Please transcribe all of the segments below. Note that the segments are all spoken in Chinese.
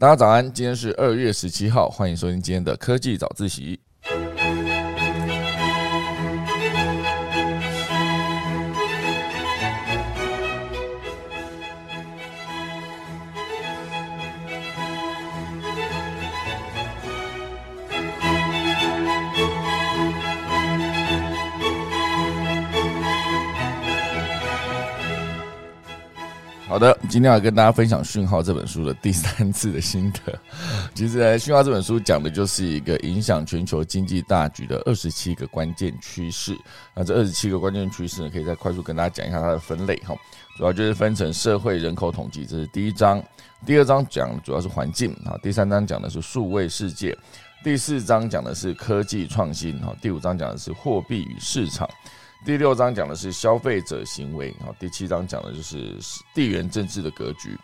大家早安，今天是二月十七号，欢迎收听今天的科技早自习。好的，今天要跟大家分享《讯号》这本书的第三次的心得。其实，《讯号》这本书讲的就是一个影响全球经济大局的二十七个关键趋势。那这二十七个关键趋势呢，可以再快速跟大家讲一下它的分类哈。主要就是分成社会人口统计，这是第一章；第二章讲主要是环境啊；第三章讲的是数位世界；第四章讲的是科技创新哈；第五章讲的是货币与市场。第六章讲的是消费者行为，好，第七章讲的就是地缘政治的格局，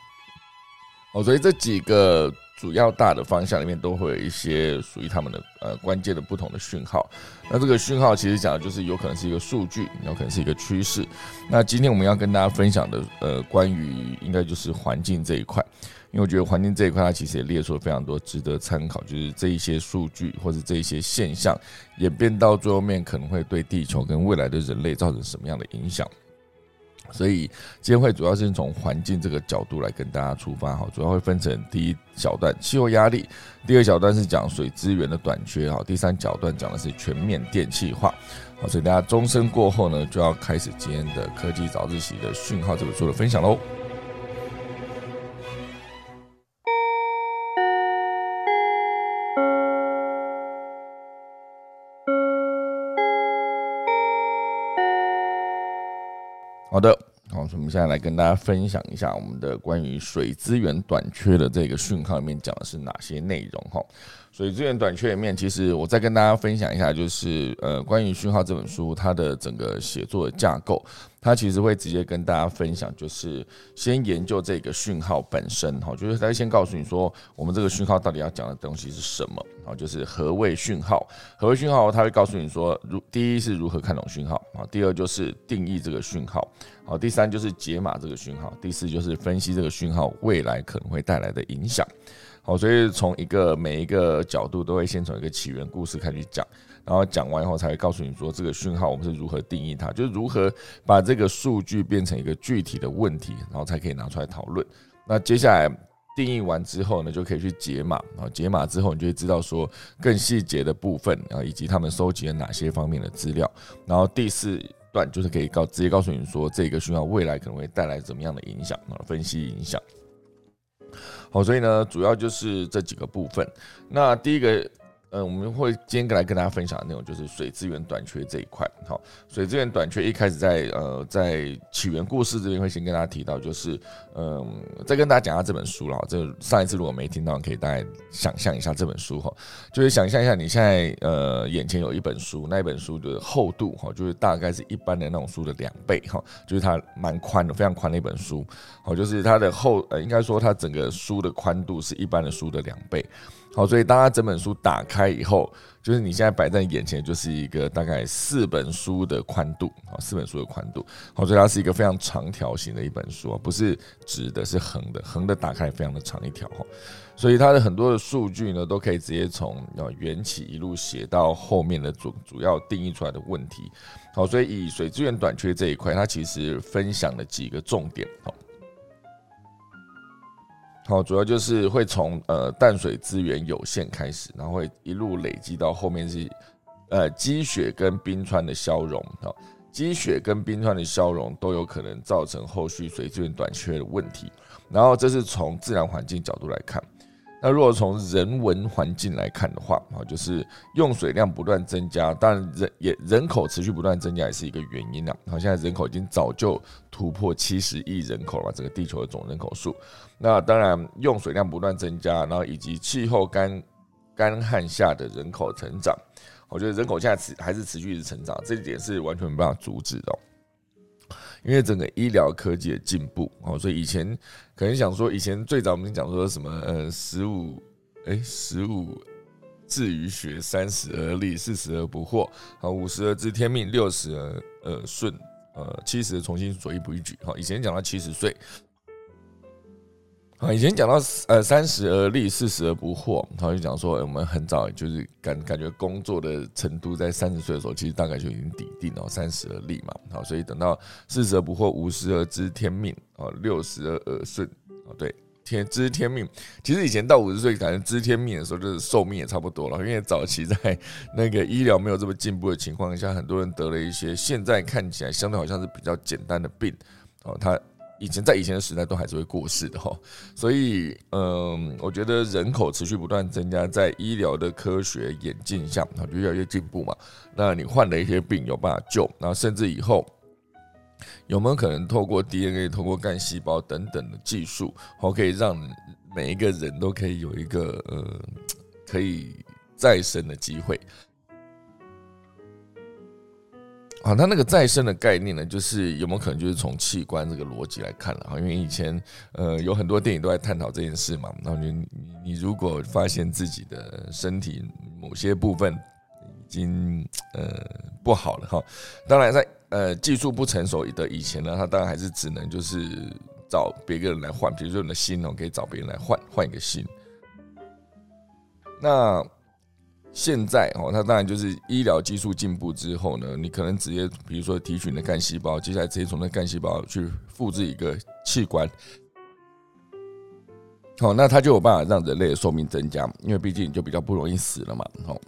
哦，所以这几个主要大的方向里面都会有一些属于他们的呃关键的不同的讯号。那这个讯号其实讲的就是有可能是一个数据，有可能是一个趋势。那今天我们要跟大家分享的呃关于应该就是环境这一块。因为我觉得环境这一块，它其实也列出了非常多值得参考，就是这一些数据或者这一些现象演变到最后面，可能会对地球跟未来的人类造成什么样的影响。所以今天会主要是从环境这个角度来跟大家出发，哈，主要会分成第一小段气候压力，第二小段是讲水资源的短缺，哈，第三小段讲的是全面电气化，好，所以大家钟声过后呢，就要开始今天的科技早自习的讯号这本书的分享喽。好的，好，我们现在来跟大家分享一下我们的关于水资源短缺的这个讯号里面讲的是哪些内容哈。水资源短缺里面，其实我再跟大家分享一下，就是呃，关于讯号这本书它的整个写作的架构，它其实会直接跟大家分享，就是先研究这个讯号本身哈，就是它先告诉你说，我们这个讯号到底要讲的东西是什么啊，就是何谓讯号，何谓讯号，它会告诉你说，如第一是如何看懂讯号啊，第二就是定义这个讯号，好，第三就是解码这个讯号，第四就是分析这个讯号未来可能会带来的影响。好，所以从一个每一个角度都会先从一个起源故事开始讲，然后讲完以后才会告诉你说这个讯号我们是如何定义它，就是如何把这个数据变成一个具体的问题，然后才可以拿出来讨论。那接下来定义完之后呢，就可以去解码，啊解码之后你就会知道说更细节的部分，啊以及他们收集了哪些方面的资料。然后第四段就是可以告直接告诉你说这个讯号未来可能会带来怎么样的影响啊，分析影响。好，所以呢，主要就是这几个部分。那第一个。嗯，我们会今天来跟大家分享的内容就是水资源短缺这一块。好，水资源短缺一开始在呃在起源故事这边会先跟大家提到，就是嗯再跟大家讲一下这本书了。这上一次如果没听到，可以大概想象一下这本书哈，就是想象一下你现在呃眼前有一本书，那一本书的厚度哈，就是大概是一般的那种书的两倍哈，就是它蛮宽的，非常宽的一本书。好，就是它的厚呃应该说它整个书的宽度是一般的书的两倍。好，所以当它整本书打开以后，就是你现在摆在眼前，就是一个大概四本书的宽度啊，四本书的宽度。好，所以它是一个非常长条形的一本书，不是直的，是横的，横的打开非常的长一条哈。所以它的很多的数据呢，都可以直接从啊缘起一路写到后面的主主要定义出来的问题。好，所以以水资源短缺这一块，它其实分享了几个重点好。好，主要就是会从呃淡水资源有限开始，然后会一路累积到后面是呃积雪跟冰川的消融。好，积雪跟冰川的消融都有可能造成后续水资源短缺的问题。然后这是从自然环境角度来看。那如果从人文环境来看的话，啊，就是用水量不断增加，当然人也人口持续不断增加也是一个原因啊。好，现在人口已经早就突破七十亿人口了，整个地球的总人口数。那当然用水量不断增加，然后以及气候干干旱下的人口成长，我觉得人口现在持还是持续一直成长，这一点是完全没办法阻止的。因为整个医疗科技的进步哦，所以以前可能想说，以前最早我们讲说什么呃，十五哎，十五至于学，三十而立，四十而不惑，啊，五十而知天命，六十而呃顺，呃七十重新所依不逾矩。好，以前讲到七十岁。啊，以前讲到呃三十而立，四十而不惑，他就讲说我们很早就是感感觉工作的程度在三十岁的时候，其实大概就已经底定了三十而立嘛，好，所以等到四十而不惑，五十而知天命，哦，六十而耳顺，哦，对，天知天命，其实以前到五十岁感觉知天命的时候，就是寿命也差不多了，因为早期在那个医疗没有这么进步的情况下，很多人得了一些现在看起来相对好像是比较简单的病，哦，他。以前在以前的时代都还是会过世的哈，所以嗯，我觉得人口持续不断增加，在医疗的科学演进下，它就越来越进步嘛。那你患了一些病有办法救，然后甚至以后有没有可能透过 DNA、透过干细胞等等的技术，好可以让每一个人都可以有一个呃可以再生的机会。好，它那个再生的概念呢，就是有没有可能就是从器官这个逻辑来看了哈？因为以前呃有很多电影都在探讨这件事嘛。然后你你你如果发现自己的身体某些部分已经呃不好了哈，当然在呃技术不成熟的以前呢，他当然还是只能就是找别个人来换，比如说你的心哦，可以找别人来换换一个心。那现在哦，它当然就是医疗技术进步之后呢，你可能直接比如说提取你的干细胞，接下来直接从那干细胞去复制一个器官，好，那它就有办法让人类的寿命增加，因为毕竟就比较不容易死了嘛，好，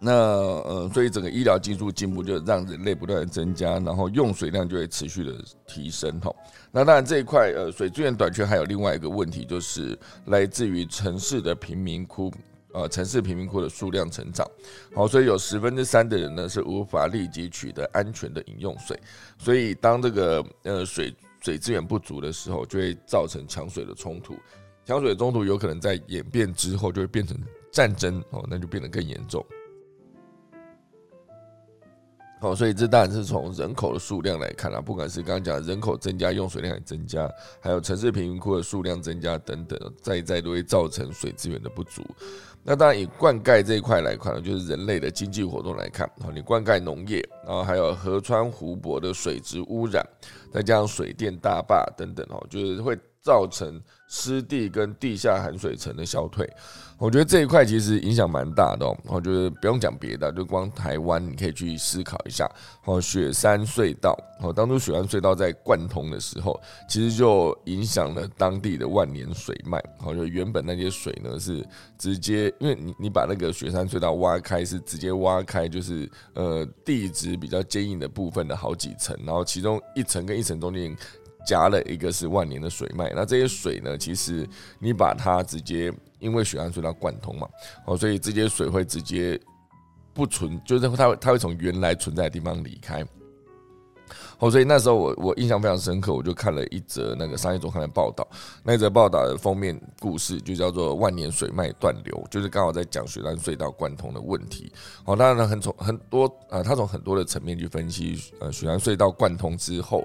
那呃，所以整个医疗技术进步就让人类不断的增加，然后用水量就会持续的提升，哈，那当然这一块呃水资源短缺还有另外一个问题，就是来自于城市的贫民窟。呃，城市贫民窟的数量成长，好，所以有十分之三的人呢是无法立即取得安全的饮用水，所以当这个呃水水资源不足的时候，就会造成抢水的冲突，抢水的冲突有可能在演变之后就会变成战争，哦，那就变得更严重。好，所以这当然是从人口的数量来看啊，不管是刚刚讲人口增加、用水量增加，还有城市贫民窟的数量增加等等，再再都会造成水资源的不足。那当然以灌溉这一块来看呢，就是人类的经济活动来看，哦，你灌溉农业，然后还有河川湖泊的水质污染，再加上水电大坝等等，哦，就是会造成。湿地跟地下含水层的消退，我觉得这一块其实影响蛮大的哦。我觉得不用讲别的，就光台湾，你可以去思考一下。哦，雪山隧道，哦，当初雪山隧道在贯通的时候，其实就影响了当地的万年水脉。哦，就原本那些水呢是直接，因为你你把那个雪山隧道挖开，是直接挖开，就是呃地质比较坚硬的部分的好几层，然后其中一层跟一层中间。夹了一个是万年的水脉，那这些水呢，其实你把它直接因为雪山隧道贯通嘛，哦，所以这些水会直接不存，就是它会它会从原来存在的地方离开。哦，所以那时候我我印象非常深刻，我就看了一则那个商业周刊的报道，那则报道的封面故事就叫做“万年水脉断流”，就是刚好在讲雪山隧道贯通的问题。哦，当然呢，很从很多啊，他从很多的层面去分析，呃，雪山隧道贯通之后。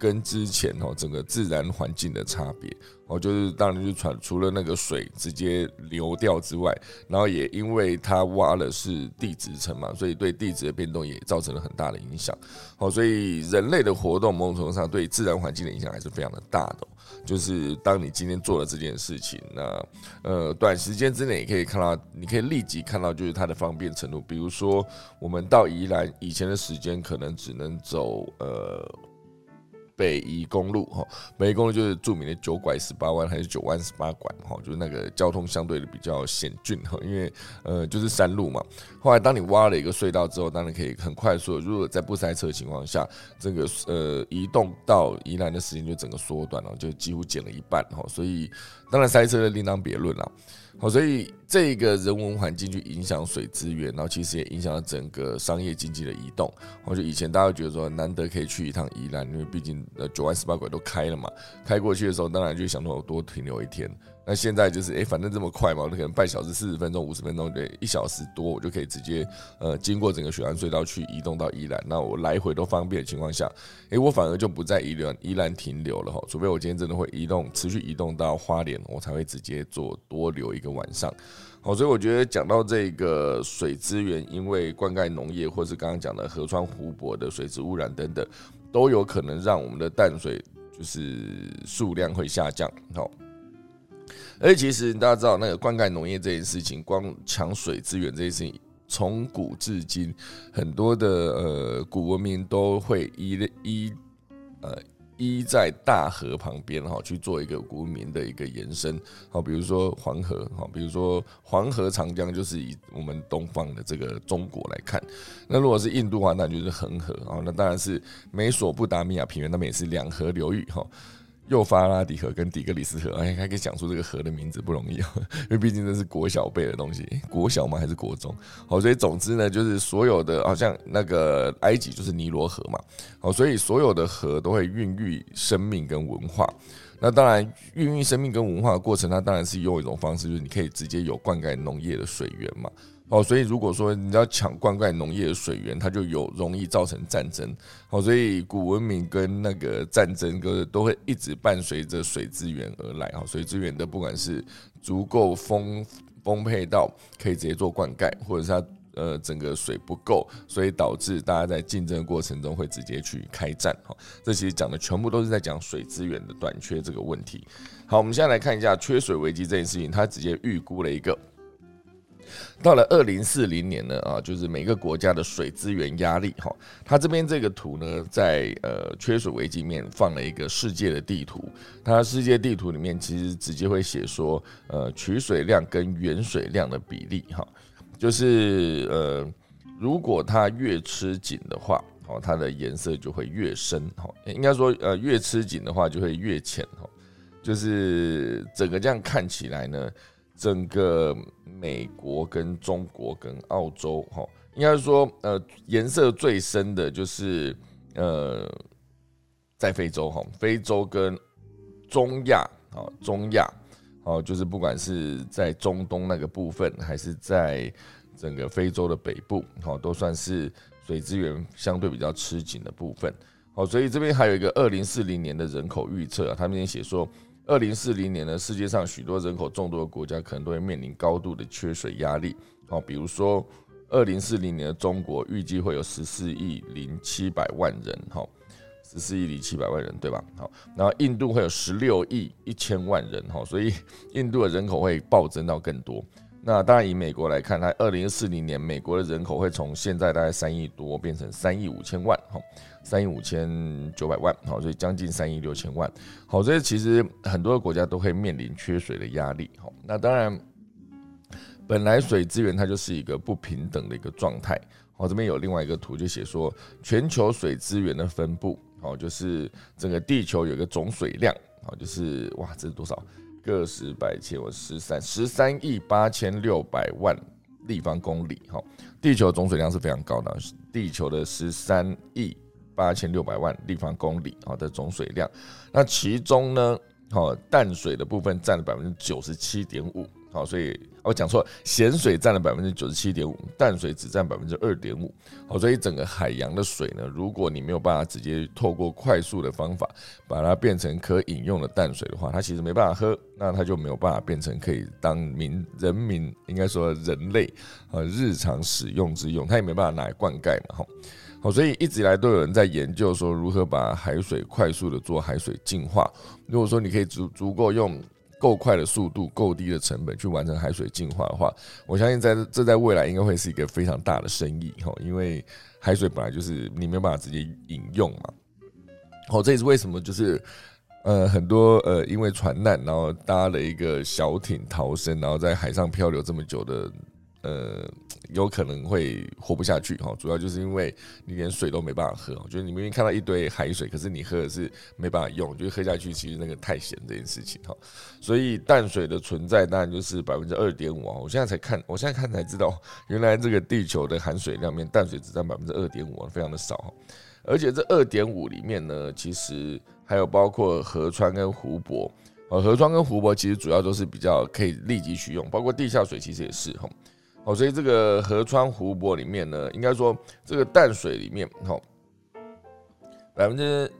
跟之前哦整个自然环境的差别哦，就是当然就传除了那个水直接流掉之外，然后也因为它挖的是地质层嘛，所以对地质的变动也造成了很大的影响。哦，所以人类的活动某种程度上对自然环境的影响还是非常的大的。就是当你今天做了这件事情，那呃短时间之内也可以看到，你可以立即看到就是它的方便程度。比如说我们到宜兰以前的时间可能只能走呃。北宜公路哈，北宜公路就是著名的九拐十八弯还是九弯十八拐哈，就是那个交通相对的比较险峻哈，因为呃就是山路嘛。后来当你挖了一个隧道之后，当然可以很快速，如果在不塞车的情况下，这个呃移动到宜兰的时间就整个缩短了，就几乎减了一半哈。所以当然塞车的另当别论了。好，所以这个人文环境去影响水资源，然后其实也影响了整个商业经济的移动。我觉得以前大家觉得说难得可以去一趟宜兰，因为毕竟呃九万十八拐都开了嘛，开过去的时候当然就想说多停留一天。那现在就是，哎，反正这么快嘛，我可能半小时、四十分钟、五十分钟，对，一小时多，我就可以直接，呃，经过整个雪山隧道去移动到宜兰。那我来回都方便的情况下，哎，我反而就不在宜兰宜兰停留了哈。除非我今天真的会移动，持续移动到花莲，我才会直接做多留一个晚上。好，所以我觉得讲到这个水资源，因为灌溉农业，或是刚刚讲的河川湖泊的水质污染等等，都有可能让我们的淡水就是数量会下降。好。而且其实大家知道，那个灌溉农业这件事情，光抢水资源这件事情，从古至今，很多的呃古文明都会依依呃。依在大河旁边哈去做一个古民的一个延伸，好，比如说黄河，好，比如说黄河、长江，就是以我们东方的这个中国来看，那如果是印度话，那就是恒河，啊，那当然是美索不达米亚平原，那边也是两河流域，哈。幼发拉底河跟底格里斯河，哎，还可以讲出这个河的名字不容易啊，因为毕竟这是国小背的东西，国小吗？还是国中？好，所以总之呢，就是所有的，好像那个埃及就是尼罗河嘛，好，所以所有的河都会孕育生命跟文化。那当然，孕育生命跟文化的过程，它当然是用一种方式，就是你可以直接有灌溉农业的水源嘛。哦，所以如果说你要抢灌溉农业的水源，它就有容易造成战争。哦，所以古文明跟那个战争，都都会一直伴随着水资源而来。哈，水资源的不管是足够丰丰沛到可以直接做灌溉，或者是它呃整个水不够，所以导致大家在竞争过程中会直接去开战。哈，这其实讲的全部都是在讲水资源的短缺这个问题。好，我们现在来看一下缺水危机这件事情，它直接预估了一个。到了二零四零年呢，啊，就是每个国家的水资源压力，哈，它这边这个图呢，在呃缺水危机面放了一个世界的地图，它世界地图里面其实直接会写说，呃，取水量跟原水量的比例，哈，就是呃，如果它越吃紧的话，哦，它的颜色就会越深，哈，应该说，呃，越吃紧的话就会越浅，哈，就是整个这样看起来呢。整个美国跟中国跟澳洲，哈，应该说，呃，颜色最深的就是呃，在非洲，哈，非洲跟中亚，啊，中亚，哦，就是不管是在中东那个部分，还是在整个非洲的北部，好，都算是水资源相对比较吃紧的部分，好，所以这边还有一个二零四零年的人口预测，他们也写说。二零四零年呢，世界上许多人口众多的国家可能都会面临高度的缺水压力。好，比如说二零四零年的中国预计会有十四亿零七百万人，好，十四亿零七百万人，对吧？好，然后印度会有十六亿一千万人，哈，所以印度的人口会暴增到更多。那当然，以美国来看，它二零四零年美国的人口会从现在大概三亿多变成三亿五千万，哈，三亿五千九百万，好，所以将近三亿六千万，好，这其实很多的国家都会面临缺水的压力，好，那当然，本来水资源它就是一个不平等的一个状态，好，这边有另外一个图就写说全球水资源的分布，好，就是整个地球有一个总水量，好，就是哇，这是多少？个十百千万十三十三亿八千六百万立方公里，哈，地球总水量是非常高的，地球的十三亿八千六百万立方公里，好的总水量，那其中呢，好淡水的部分占了百分之九十七点五。好，所以我讲错，咸水占了百分之九十七点五，淡水只占百分之二点五。好，所以整个海洋的水呢，如果你没有办法直接透过快速的方法把它变成可饮用的淡水的话，它其实没办法喝，那它就没有办法变成可以当民人民应该说人类呃日常使用之用，它也没办法拿来灌溉嘛。哈，好，所以一直以来都有人在研究说如何把海水快速的做海水净化。如果说你可以足足够用。够快的速度，够低的成本去完成海水净化的话，我相信在这在未来应该会是一个非常大的生意哈，因为海水本来就是你没有办法直接饮用嘛。好，这也是为什么就是呃很多呃因为船难然后搭了一个小艇逃生，然后在海上漂流这么久的。呃，有可能会活不下去哈，主要就是因为你连水都没办法喝。就是你明明看到一堆海水，可是你喝的是没办法用，就是喝下去其实那个太咸这件事情哈。所以淡水的存在当然就是百分之二点五啊。我现在才看，我现在看才知道，原来这个地球的含水量面淡水只占百分之二点五，非常的少哈。而且这二点五里面呢，其实还有包括河川跟湖泊啊，河川跟湖泊其实主要都是比较可以立即取用，包括地下水其实也是哈。哦，所以这个河川湖泊里面呢，应该说这个淡水里面，哦，百分之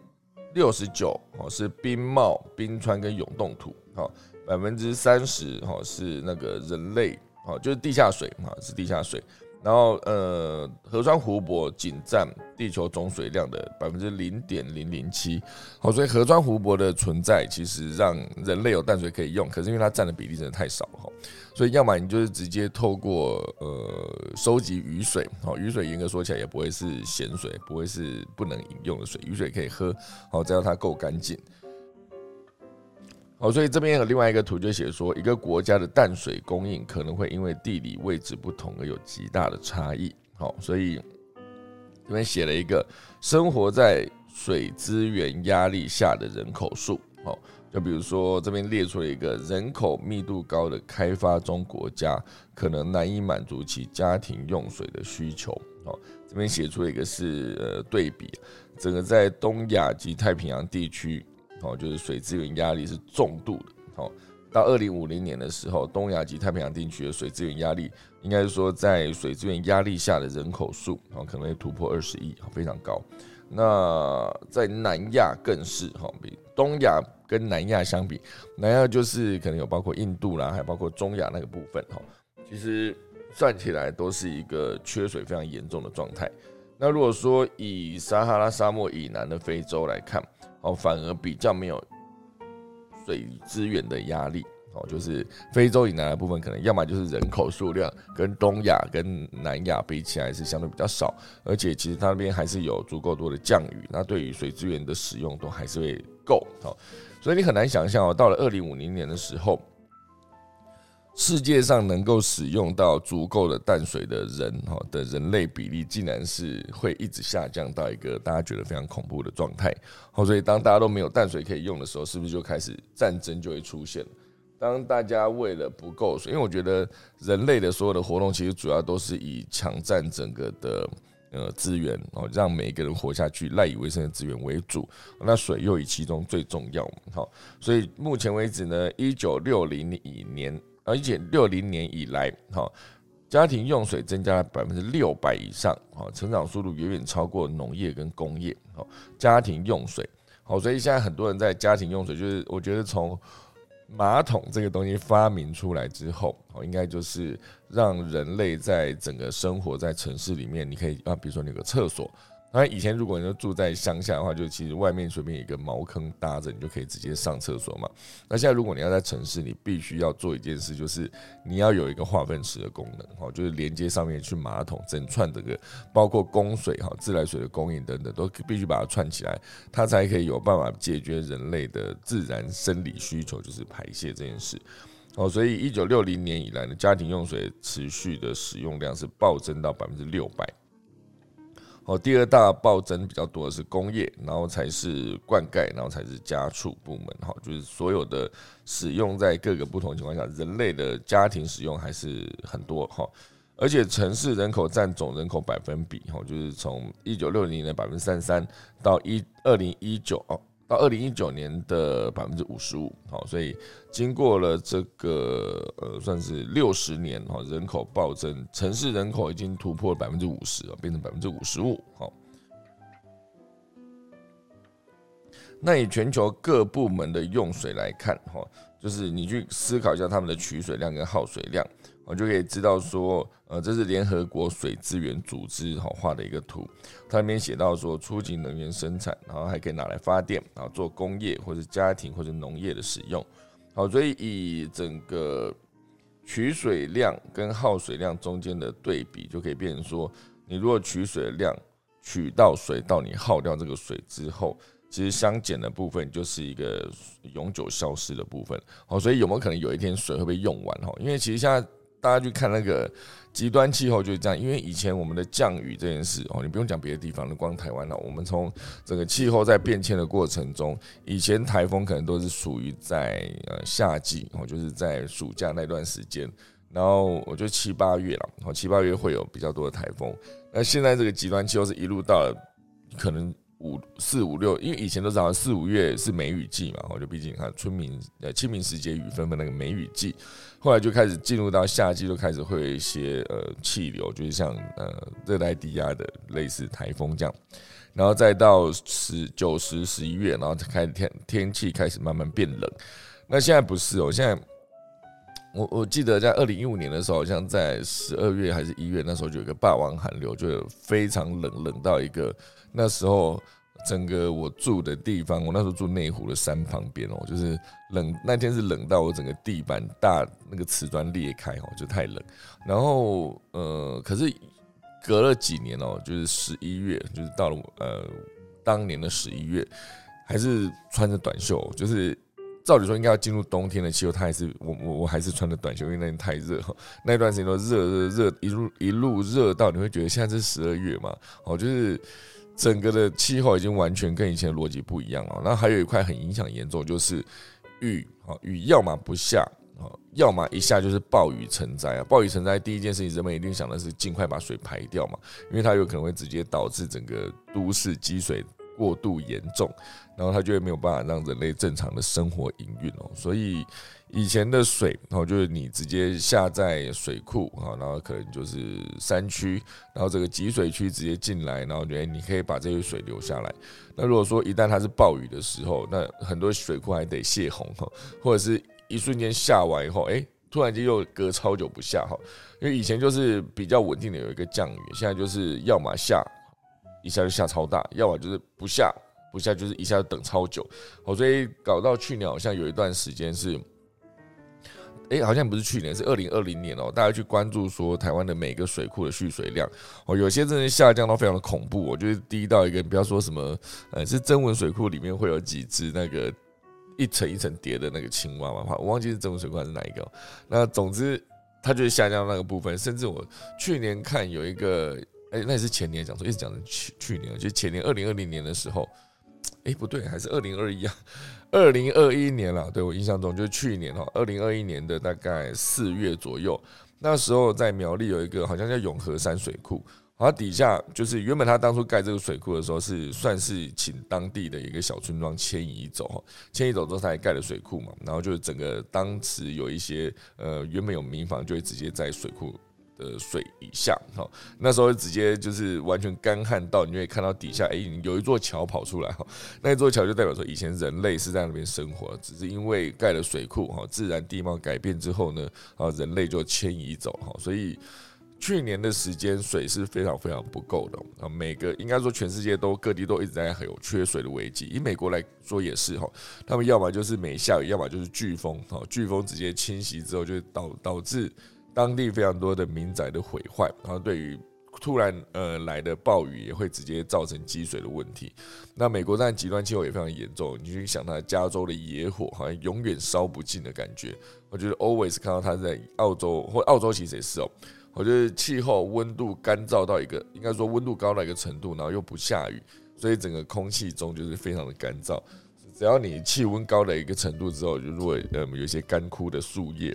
六十九哦是冰帽、冰川跟永冻土，哦，百分之三十哈是那个人类，哦，就是地下水，哦，是地下水，然后呃，河川湖泊仅占地球总水量的百分之零点零零七，好，所以河川湖泊的存在其实让人类有淡水可以用，可是因为它占的比例真的太少哈，所以要么你就是直接透过呃收集雨水，好，雨水严格说起来也不会是咸水，不会是不能饮用的水，雨水可以喝，好，只要它够干净。好，所以这边有另外一个图，就写说一个国家的淡水供应可能会因为地理位置不同而有极大的差异。好，所以这边写了一个生活在水资源压力下的人口数。好，就比如说这边列出了一个人口密度高的开发中国家，可能难以满足其家庭用水的需求。好，这边写出了一个是呃对比，整个在东亚及太平洋地区。哦，就是水资源压力是重度的。好，到二零五零年的时候，东亚及太平洋地区的水资源压力，应该是说在水资源压力下的人口数，哦，可能会突破二十亿，非常高。那在南亚更是，哈，比东亚跟南亚相比，南亚就是可能有包括印度啦，还包括中亚那个部分，哈，其实算起来都是一个缺水非常严重的状态。那如果说以撒哈拉沙漠以南的非洲来看，哦，反而比较没有水资源的压力，哦，就是非洲以南的部分，可能要么就是人口数量跟东亚跟南亚比起来是相对比较少，而且其实它那边还是有足够多的降雨，那对于水资源的使用都还是会够，哦，所以你很难想象哦，到了二零五零年的时候。世界上能够使用到足够的淡水的人，哈的人类比例，竟然是会一直下降到一个大家觉得非常恐怖的状态。好，所以当大家都没有淡水可以用的时候，是不是就开始战争就会出现？当大家为了不够水，因为我觉得人类的所有的活动，其实主要都是以抢占整个的呃资源，哦，让每一个人活下去赖以为生的资源为主。那水又以其中最重要嘛。好，所以目前为止呢，一九六零以年。而且六零年以来，哈，家庭用水增加了百分之六百以上，哈，成长速度远远超过农业跟工业，哈，家庭用水，好，所以现在很多人在家庭用水，就是我觉得从马桶这个东西发明出来之后，哦，应该就是让人类在整个生活在城市里面，你可以啊，比如说那个厕所。那以前如果你住在乡下的话，就其实外面随便一个茅坑搭着，你就可以直接上厕所嘛。那现在如果你要在城市，你必须要做一件事，就是你要有一个化粪池的功能，哈，就是连接上面去马桶，整串这个包括供水哈、自来水的供应等等，都必须把它串起来，它才可以有办法解决人类的自然生理需求，就是排泄这件事。哦，所以一九六零年以来呢，家庭用水持续的使用量是暴增到百分之六百。哦，第二大暴增比较多的是工业，然后才是灌溉，然后才是家畜部门。哈，就是所有的使用在各个不同情况下，人类的家庭使用还是很多哈。而且城市人口占总人口百分比，哈，就是从一九六零年的百分之三十三到一二零一九哦。到二零一九年的百分之五十五，好，所以经过了这个呃，算是六十年哈，人口暴增，城市人口已经突破百分之五十，变成百分之五十五，好。那以全球各部门的用水来看，哈，就是你去思考一下他们的取水量跟耗水量。我就可以知道说，呃，这是联合国水资源组织好画的一个图，它里面写到说，初级能源生产，然后还可以拿来发电，然后做工业或者家庭或者农业的使用。好，所以以整个取水量跟耗水量中间的对比，就可以变成说，你如果取水量取到水到你耗掉这个水之后，其实相减的部分就是一个永久消失的部分。好，所以有没有可能有一天水会被用完？哈，因为其实现在。大家去看那个极端气候就是这样，因为以前我们的降雨这件事哦，你不用讲别的地方，光台湾了。我们从整个气候在变迁的过程中，以前台风可能都是属于在呃夏季哦，就是在暑假那段时间，然后我就七八月了，哦七八月会有比较多的台风。那现在这个极端气候是一路到可能。五四五六，因为以前都知道四五月是梅雨季嘛，我就毕竟看春明呃清明时节雨纷纷那个梅雨季，后来就开始进入到夏季，就开始会有一些呃气流，就是像呃热带低压的类似台风这样，然后再到十九十十一月，然后才开始天天气开始慢慢变冷。那现在不是哦，现在我我记得在二零一五年的时候，好像在十二月还是一月，那时候就有一个霸王寒流，就非常冷，冷到一个那时候整个我住的地方，我那时候住内湖的山旁边哦，就是冷那天是冷到我整个地板大那个瓷砖裂开哦，就太冷。然后呃，可是隔了几年哦，就是十一月，就是到了呃当年的十一月，还是穿着短袖，就是。照理说应该要进入冬天的气候，他还是我我我还是穿着短袖，因为那天太热哈。那段时间都热热热，一路一路热到你会觉得现在是十二月嘛？哦，就是整个的气候已经完全跟以前的逻辑不一样了。那还有一块很影响严重，就是雨啊，雨要么不下啊，要么一下就是暴雨成灾啊。暴雨成灾第一件事情，人们一定想的是尽快把水排掉嘛，因为它有可能会直接导致整个都市积水。过度严重，然后它就会没有办法让人类正常的生活营运哦。所以以前的水，然后就是你直接下在水库啊，然后可能就是山区，然后这个集水区直接进来，然后觉得你可以把这些水留下来。那如果说一旦它是暴雨的时候，那很多水库还得泄洪哈，或者是一瞬间下完以后，哎，突然间又隔超久不下哈，因为以前就是比较稳定的有一个降雨，现在就是要么下。一下就下超大，要么就是不下，不下就是一下就等超久，哦，所以搞到去年好像有一段时间是，哎，好像不是去年，是二零二零年哦，大家去关注说台湾的每个水库的蓄水量，哦，有些真的下降到非常的恐怖，我觉得低到一个，不要说什么，呃，是增文水库里面会有几只那个一层一层叠的那个青蛙嘛，我忘记是增文水库还是哪一个，那总之它就是下降那个部分，甚至我去年看有一个。哎，那也是前年讲说，一直讲的去去年，就前年二零二零年的时候，哎，不对，还是二零二一啊，二零二一年了。对我印象中就是去年哈，二零二一年的大概四月左右，那时候在苗栗有一个好像叫永和山水库，它底下就是原本他当初盖这个水库的时候是算是请当地的一个小村庄迁移走哈，迁移走之后才盖了水库嘛，然后就是整个当时有一些呃原本有民房就会直接在水库。的水以下，哈，那时候直接就是完全干旱到，你会看到底下，哎，有一座桥跑出来，哈，那一座桥就代表说以前人类是在那边生活，只是因为盖了水库，哈，自然地貌改变之后呢，啊，人类就迁移走，哈，所以去年的时间水是非常非常不够的，啊，每个应该说全世界都各地都一直在有缺水的危机，以美国来说也是，哈，他们要么就是没下雨，要么就是飓风，哈，飓风直接侵袭之后就导导致。当地非常多的民宅的毁坏，然后对于突然呃来的暴雨也会直接造成积水的问题。那美国在极端气候也非常严重，你去想它加州的野火好像永远烧不尽的感觉。我觉得 always 看到它在澳洲或澳洲其实也是哦，我觉得气候温度干燥到一个应该说温度高到一个程度，然后又不下雨，所以整个空气中就是非常的干燥。只要你气温高的一个程度之后，就如果嗯有一些干枯的树叶。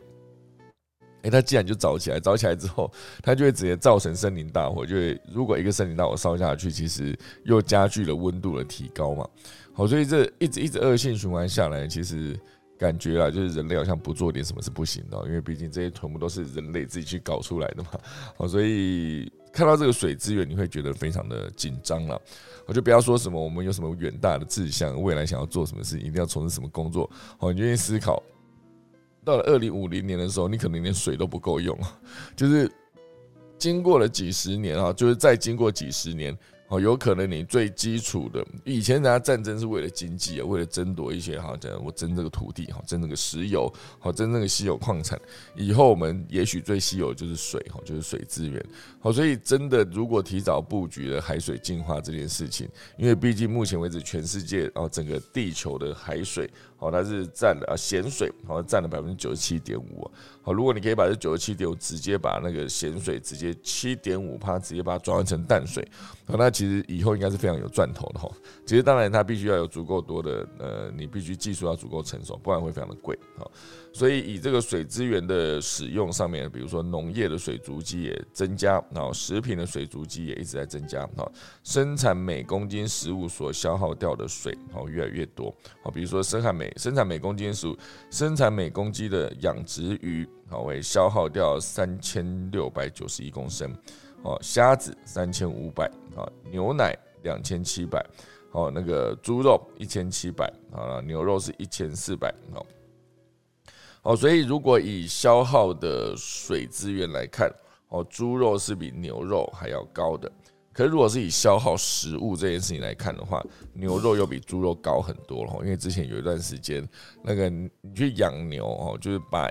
哎，它既然就着起来，着起来之后，它就会直接造成森林大火。就会如果一个森林大火烧下去，其实又加剧了温度的提高嘛。好，所以这一直一直恶性循环下来，其实感觉啊，就是人类好像不做点什么是不行的，因为毕竟这些全部都是人类自己去搞出来的嘛。好，所以看到这个水资源，你会觉得非常的紧张了。我就不要说什么我们有什么远大的志向，未来想要做什么事，一定要从事什么工作。好，你愿意思考。到了二零五零年的时候，你可能连水都不够用，就是经过了几十年啊，就是再经过几十年。哦，有可能你最基础的，以前人家战争是为了经济啊，为了争夺一些哈，讲我争这个土地哈，争这个石油，好争那个稀有矿产。以后我们也许最稀有就是水哈，就是水资源。好，所以真的如果提早布局了海水净化这件事情，因为毕竟目前为止全世界啊整个地球的海水，好它是占了啊咸水，好占了百分之九十七点五。好，如果你可以把这九十七点五直接把那个咸水直接七点五帕直接把它转换成淡水，好那。其实以后应该是非常有赚头的哈。其实当然它必须要有足够多的呃，你必须技术要足够成熟，不然会非常的贵哈。所以以这个水资源的使用上面，比如说农业的水足迹也增加，然后食品的水足迹也一直在增加哈。生产每公斤食物所消耗掉的水好越来越多好，比如说生产每生产每公斤食物，生产每公斤的养殖鱼好为消耗掉三千六百九十一公升。哦，虾子三千五百啊，牛奶两千七百，哦，那个猪肉一千七百啊，牛肉是一千四百，哦，哦，所以如果以消耗的水资源来看，哦，猪肉是比牛肉还要高的。可是如果是以消耗食物这件事情来看的话，牛肉又比猪肉高很多了。因为之前有一段时间，那个你去养牛哦，就是把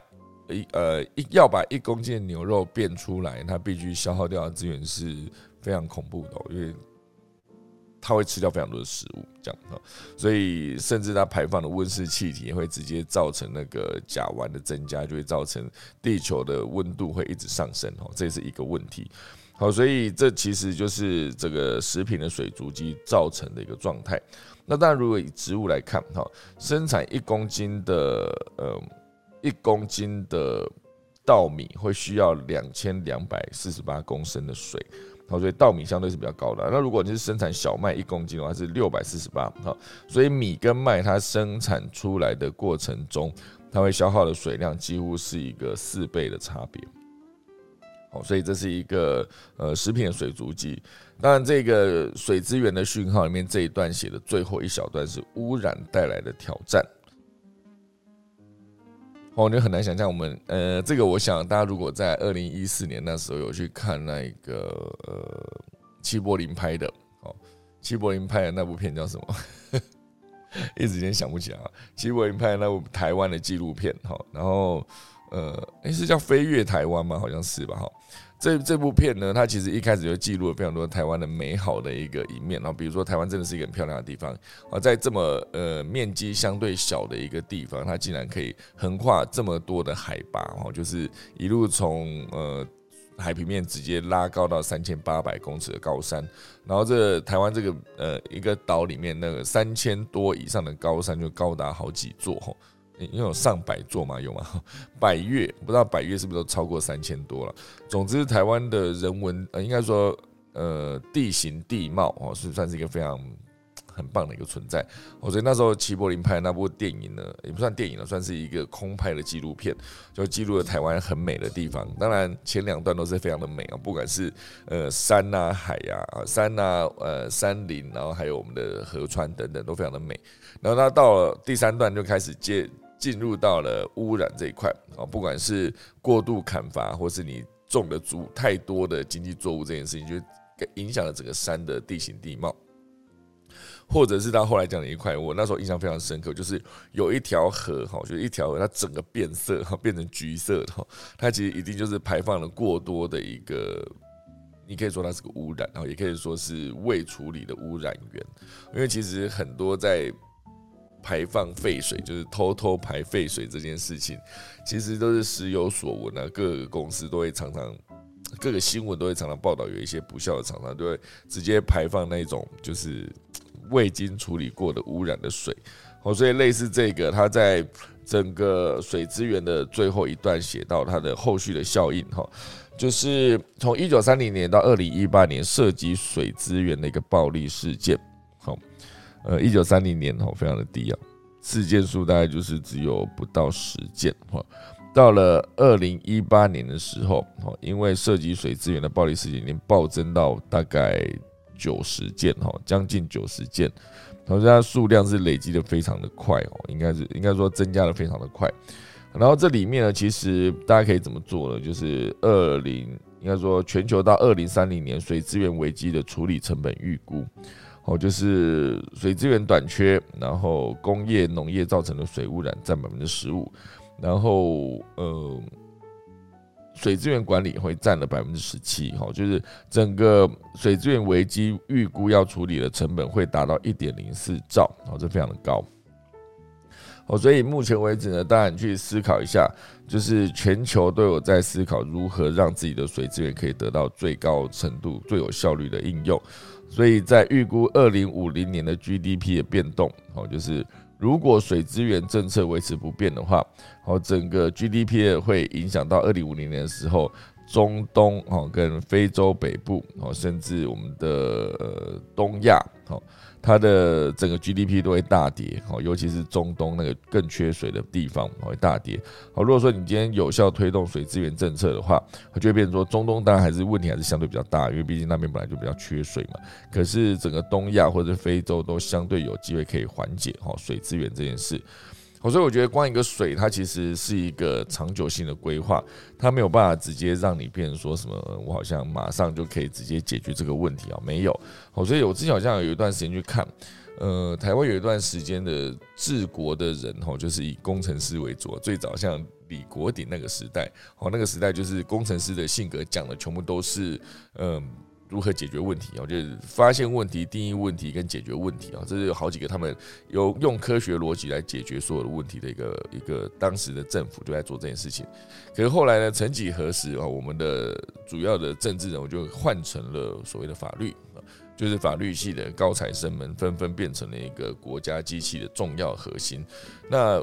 一呃一要把一公斤的牛肉变出来，它必须消耗掉的资源是非常恐怖的，因为它会吃掉非常多的食物，这样哈，所以甚至它排放的温室气体也会直接造成那个甲烷的增加，就会造成地球的温度会一直上升哦，这是一个问题。好，所以这其实就是这个食品的水足迹造成的一个状态。那当然，如果以植物来看，哈，生产一公斤的呃一公斤的稻米会需要两千两百四十八公升的水。好，所以稻米相对是比较高的。那如果你是生产小麦一公斤的话，是六百四十八。好，所以米跟麦它生产出来的过程中，它会消耗的水量几乎是一个四倍的差别。所以这是一个呃食品的水足迹。当然，这个水资源的讯号里面这一段写的最后一小段是污染带来的挑战。哦，你很难想象我们呃，这个我想大家如果在二零一四年那时候有去看那个呃齐柏林拍的哦，齐柏林拍的那部片叫什么？一时间想不起来啊。齐柏林拍的那部台湾的纪录片哈，然后。呃，哎，是叫《飞越台湾》吗？好像是吧。哈，这这部片呢，它其实一开始就记录了非常多台湾的美好的一个一面。然后，比如说台湾真的是一个很漂亮的地方啊，在这么呃面积相对小的一个地方，它竟然可以横跨这么多的海拔，哦，就是一路从呃海平面直接拉高到三千八百公尺的高山。然后，这台湾这个呃一个岛里面，那个三千多以上的高山就高达好几座，哈。因为有上百座嘛，有吗？百越不知道百越是不是都超过三千多了。总之，台湾的人文呃，应该说呃地形地貌哦，是算是一个非常很棒的一个存在。我觉得那时候齐柏林拍那部电影呢，也不算电影了，算是一个空拍的纪录片，就记录了台湾很美的地方。当然前两段都是非常的美啊，不管是呃山呐、海呀啊山呐、呃山林，然后还有我们的河川等等，都非常的美。然后它到了第三段就开始接。进入到了污染这一块啊，不管是过度砍伐，或是你种的足太多的经济作物这件事情，就影响了整个山的地形地貌，或者是他后来讲的一块，我那时候印象非常深刻，就是有一条河哈，就是一条河，它整个变色哈，变成橘色的，它其实一定就是排放了过多的一个，你可以说它是个污染，然后也可以说是未处理的污染源，因为其实很多在。排放废水就是偷偷排废水这件事情，其实都是时有所闻啊。各个公司都会常常，各个新闻都会常常报道，有一些不孝的厂商都会直接排放那种就是未经处理过的污染的水。哦，所以类似这个，它在整个水资源的最后一段写到它的后续的效应哈，就是从一九三零年到二零一八年涉及水资源的一个暴力事件。呃，一九三零年哈，非常的低啊，事件数大概就是只有不到十件哈。到了二零一八年的时候，哈，因为涉及水资源的暴力事件已经暴增到大概九十件哈，将近九十件，好像数量是累积的非常的快哦，应该是应该说增加的非常的快。然后这里面呢，其实大家可以怎么做呢？就是二零应该说全球到二零三零年水资源危机的处理成本预估。哦，就是水资源短缺，然后工业农业造成的水污染占百分之十五，然后呃，水资源管理会占了百分之十七。哈，就是整个水资源危机预估要处理的成本会达到一点零四兆，哦，这非常的高。哦，所以目前为止呢，当然去思考一下，就是全球都有在思考如何让自己的水资源可以得到最高程度、最有效率的应用。所以在预估二零五零年的 GDP 的变动，哦，就是如果水资源政策维持不变的话，哦，整个 GDP 会影响到二零五零年的时候，中东哦跟非洲北部哦，甚至我们的东亚哦。它的整个 GDP 都会大跌，好，尤其是中东那个更缺水的地方会大跌。好，如果说你今天有效推动水资源政策的话，就会变成说中东当然还是问题还是相对比较大，因为毕竟那边本来就比较缺水嘛。可是整个东亚或者非洲都相对有机会可以缓解哈水资源这件事。我所以我觉得光一个水，它其实是一个长久性的规划，它没有办法直接让你变成说什么，我好像马上就可以直接解决这个问题啊，没有。好，所以我之前好像有一段时间去看，呃，台湾有一段时间的治国的人哈，就是以工程师为主，最早像李国鼎那个时代，哦，那个时代就是工程师的性格讲的全部都是，嗯。如何解决问题啊？就是发现问题、定义问题跟解决问题啊，这是有好几个他们有用科学逻辑来解决所有的问题的一个一个当时的政府就在做这件事情。可是后来呢，曾几何时啊，我们的主要的政治人物就换成了所谓的法律啊，就是法律系的高材生们纷纷变成了一个国家机器的重要核心。那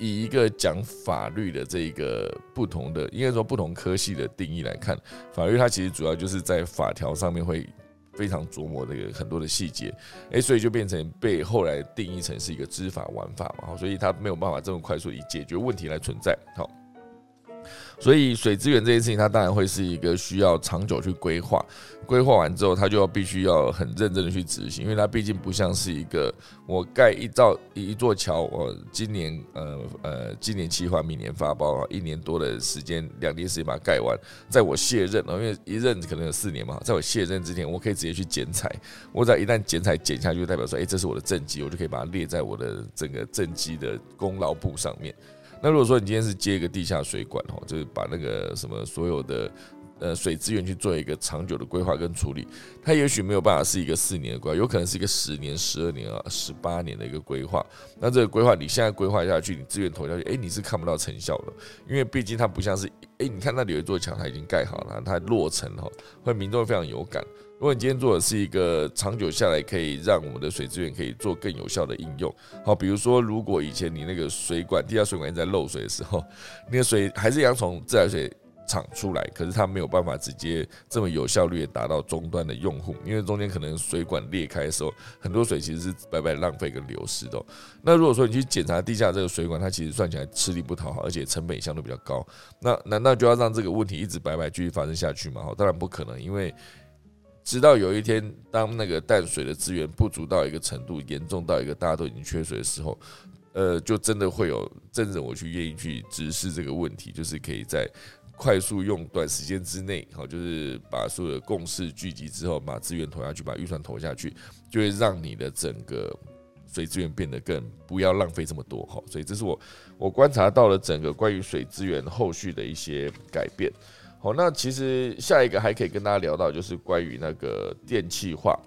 以一个讲法律的这个不同的，应该说不同科系的定义来看，法律它其实主要就是在法条上面会非常琢磨这个很多的细节，诶，所以就变成被后来定义成是一个知法玩法嘛，所以它没有办法这么快速以解决问题来存在，好。所以水资源这件事情，它当然会是一个需要长久去规划，规划完之后，它就要必须要很认真的去执行，因为它毕竟不像是一个我盖一造一座桥，我今年呃呃今年计划，明年发包，一年多的时间，两年时间把它盖完，在我卸任因为一任可能有四年嘛，在我卸任之前，我可以直接去剪彩，我只要一旦剪彩剪下去，就代表说，哎，这是我的政绩，我就可以把它列在我的整个政绩的功劳簿上面。那如果说你今天是接一个地下水管哦，就是把那个什么所有的呃水资源去做一个长久的规划跟处理，它也许没有办法是一个四年的规划，有可能是一个十年、十二年啊、十八年的一个规划。那这个规划你现在规划下去，你资源投下去，哎，你是看不到成效的，因为毕竟它不像是哎，你看那里有一座墙，它已经盖好了，它落成哈，会民众非常有感。如果你今天做的是一个长久下来可以让我们的水资源可以做更有效的应用，好，比如说如果以前你那个水管地下水管在漏水的时候，那个水还是要从自来水厂出来，可是它没有办法直接这么有效率的达到终端的用户，因为中间可能水管裂开的时候，很多水其实是白白浪费跟流失的。那如果说你去检查地下这个水管，它其实算起来吃力不讨好，而且成本相对比较高，那难道就要让这个问题一直白白继续发生下去吗？好，当然不可能，因为。直到有一天，当那个淡水的资源不足到一个程度，严重到一个大家都已经缺水的时候，呃，就真的会有真正我去愿意去直视这个问题，就是可以在快速用短时间之内，好，就是把所有的共识聚集之后，把资源投下去，把预算投下去，就会让你的整个水资源变得更不要浪费这么多，好，所以这是我我观察到了整个关于水资源后续的一些改变。好，那其实下一个还可以跟大家聊到，就是关于那个电气化。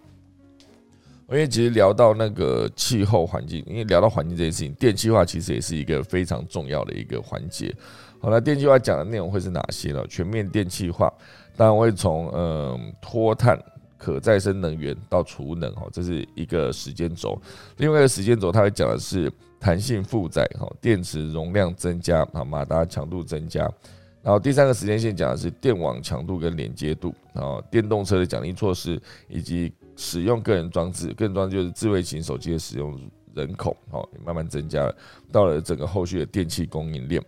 因为其实聊到那个气候环境，因为聊到环境这件事情，电气化其实也是一个非常重要的一个环节。好那，电气化讲的内容会是哪些呢？全面电气化，当然会从嗯脱碳、可再生能源到储能，哈，这是一个时间轴。另外一个时间轴，它会讲的是弹性负载，哈，电池容量增加，啊，马达强度增加。然后第三个时间线讲的是电网强度跟连接度，然后电动车的奖励措施，以及使用个人装置，个人装置就是智慧型手机的使用人口，好慢慢增加，到了整个后续的电器供应链，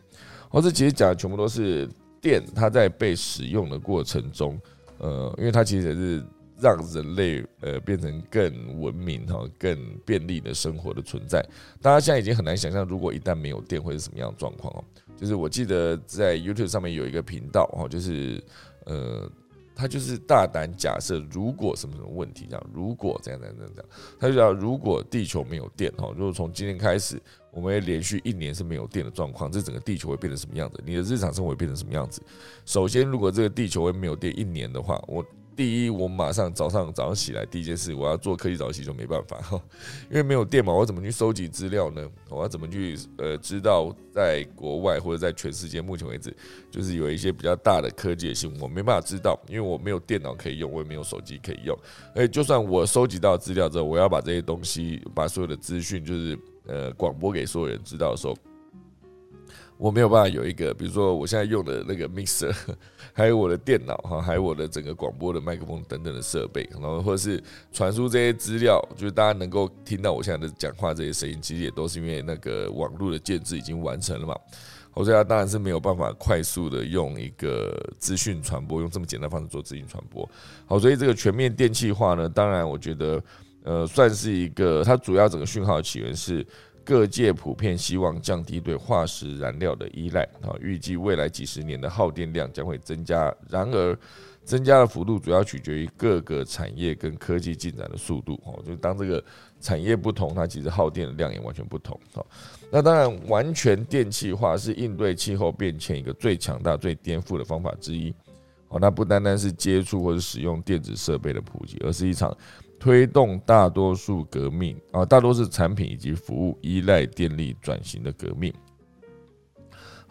我，这其实讲的全部都是电，它在被使用的过程中，呃，因为它其实也是让人类呃变成更文明哈、更便利的生活的存在。大家现在已经很难想象，如果一旦没有电会是什么样的状况哦。就是我记得在 YouTube 上面有一个频道哦，就是呃，他就是大胆假设，如果什么什么问题这样，如果这样这样这样这样，他就讲如果地球没有电哈，如果从今天开始，我们连续一年是没有电的状况，这整个地球会变成什么样子？你的日常生活会变成什么样子？首先，如果这个地球会没有电一年的话，我。第一，我马上早上早上起来第一件事，我要做科技早起就没办法哈，因为没有电嘛，我怎么去收集资料呢？我要怎么去呃知道在国外或者在全世界目前为止，就是有一些比较大的科技的新闻，我没办法知道，因为我没有电脑可以用，我也没有手机可以用。而就算我收集到资料之后，我要把这些东西，把所有的资讯，就是呃广播给所有人知道的时候。我没有办法有一个，比如说我现在用的那个 mixer，还有我的电脑哈，还有我的整个广播的麦克风等等的设备，然后或者是传输这些资料，就是大家能够听到我现在的讲话这些声音，其实也都是因为那个网络的建制已经完成了嘛。我所以它当然是没有办法快速的用一个资讯传播，用这么简单方式做资讯传播。好，所以这个全面电气化呢，当然我觉得呃算是一个，它主要整个讯号的起源是。各界普遍希望降低对化石燃料的依赖啊，预计未来几十年的耗电量将会增加。然而，增加的幅度主要取决于各个产业跟科技进展的速度哦。就当这个产业不同，它其实耗电的量也完全不同哦。那当然，完全电气化是应对气候变迁一个最强大、最颠覆的方法之一哦。那不单单是接触或者使用电子设备的普及，而是一场推动大多数革命啊，大多数产品以及服务依赖电力转型的革命。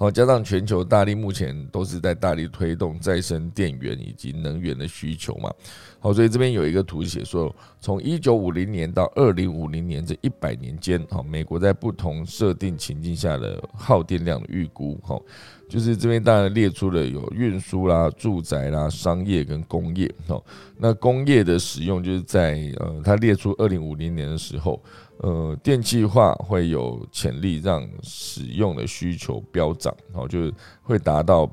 好，加上全球大力目前都是在大力推动再生电源以及能源的需求嘛。好，所以这边有一个图写说，从一九五零年到二零五零年这一百年间，好，美国在不同设定情境下的耗电量的预估，好，就是这边当然列出了有运输啦、住宅啦、商业跟工业。好，那工业的使用就是在呃，它列出二零五零年的时候。呃，电气化会有潜力让使用的需求飙涨，哦，就是会达到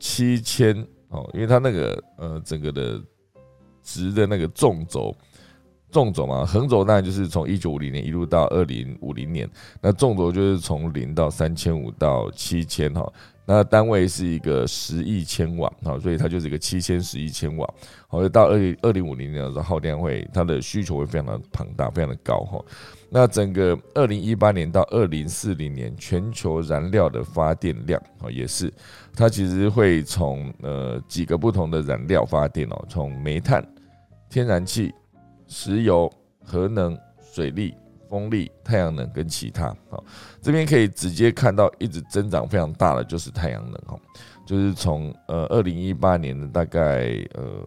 七千哦，因为它那个呃整个的值的那个纵轴，纵轴嘛，横轴当然就是从一九五零年一路到二零五零年，那纵轴就是从零到三千五到七千哈。那单位是一个十亿千瓦，哈，所以它就是一个七千十亿千瓦，好，到二零二零五零年的时候，耗电会它的需求会非常的庞大，非常的高哈。那整个二零一八年到二零四零年，全球燃料的发电量啊，也是它其实会从呃几个不同的燃料发电哦，从煤炭、天然气、石油、核能、水利。风力、太阳能跟其他，好，这边可以直接看到一直增长非常大的就是太阳能，哈，就是从呃二零一八年的大概呃，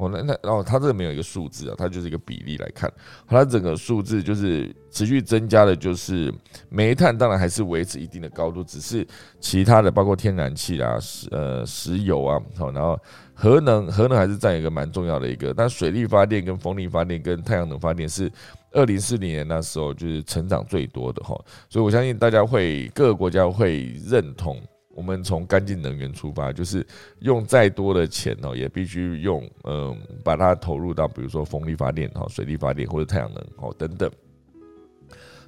哦那那哦，它这个没有一个数字啊，它就是一个比例来看，它整个数字就是持续增加的，就是煤炭当然还是维持一定的高度，只是其他的包括天然气啊、石呃石油啊，好，然后。核能，核能还是占一个蛮重要的一个，但水力发电、跟风力发电、跟太阳能发电是二零四零年那时候就是成长最多的哈，所以我相信大家会各个国家会认同，我们从干净能源出发，就是用再多的钱哦，也必须用嗯把它投入到比如说风力发电、哈水力发电或者太阳能哦等等。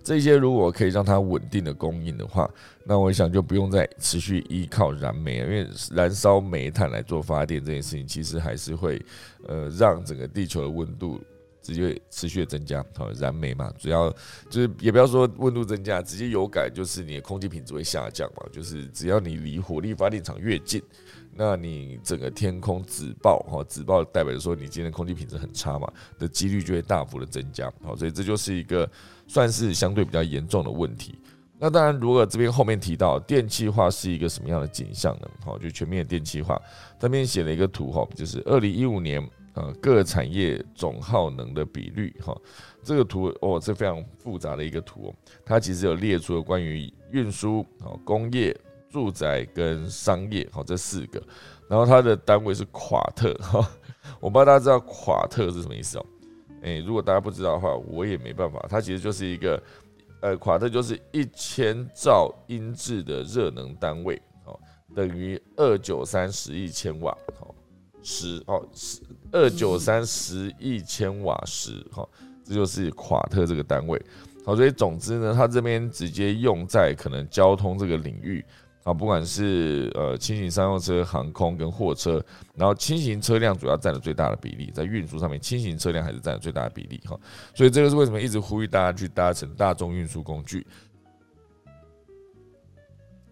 这些如果可以让它稳定的供应的话，那我想就不用再持续依靠燃煤，因为燃烧煤炭来做发电这件事情，其实还是会呃让整个地球的温度直接持续的增加。好，燃煤嘛，主要就是也不要说温度增加，直接有感就是你的空气品质会下降嘛，就是只要你离火力发电厂越近。那你整个天空紫爆哈，紫爆代表着说你今天空气品质很差嘛，的几率就会大幅的增加，好，所以这就是一个算是相对比较严重的问题。那当然，如果这边后面提到电气化是一个什么样的景象呢？好，就全面的电气化，这边写了一个图哈，就是二零一五年呃各产业总耗能的比率哈，这个图哦是非常复杂的一个图，它其实有列出了关于运输啊工业。住宅跟商业，好这四个，然后它的单位是夸特，哈，我不知道大家知道夸特是什么意思哦，诶，如果大家不知道的话，我也没办法，它其实就是一个，呃，夸特就是一千兆英制的热能单位，哦，等于二九三十亿千瓦，好，十，哦，十二九三十亿千瓦时，哈，这就是夸特这个单位，好，所以总之呢，它这边直接用在可能交通这个领域。啊，不管是呃轻型商用车、航空跟货车，然后轻型车辆主要占了最大的比例，在运输上面，轻型车辆还是占了最大的比例哈。所以这个是为什么一直呼吁大家去搭乘大众运输工具。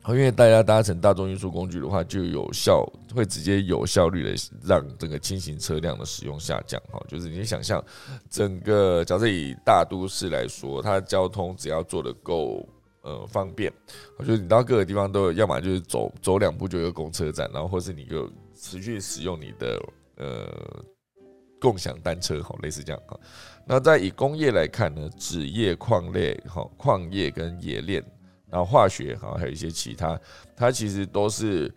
因为大家搭乘大众运输工具的话，就有效会直接有效率的让整个轻型车辆的使用下降哈。就是你想象整个假设以大都市来说，它交通只要做的够。呃，方便，我觉得你到各个地方都有，要么就是走走两步就有公车站，然后或是你就持续使用你的呃共享单车，好，类似这样哈。那在以工业来看呢，纸业、矿类、哈矿业跟冶炼，然后化学哈，还有一些其他，它其实都是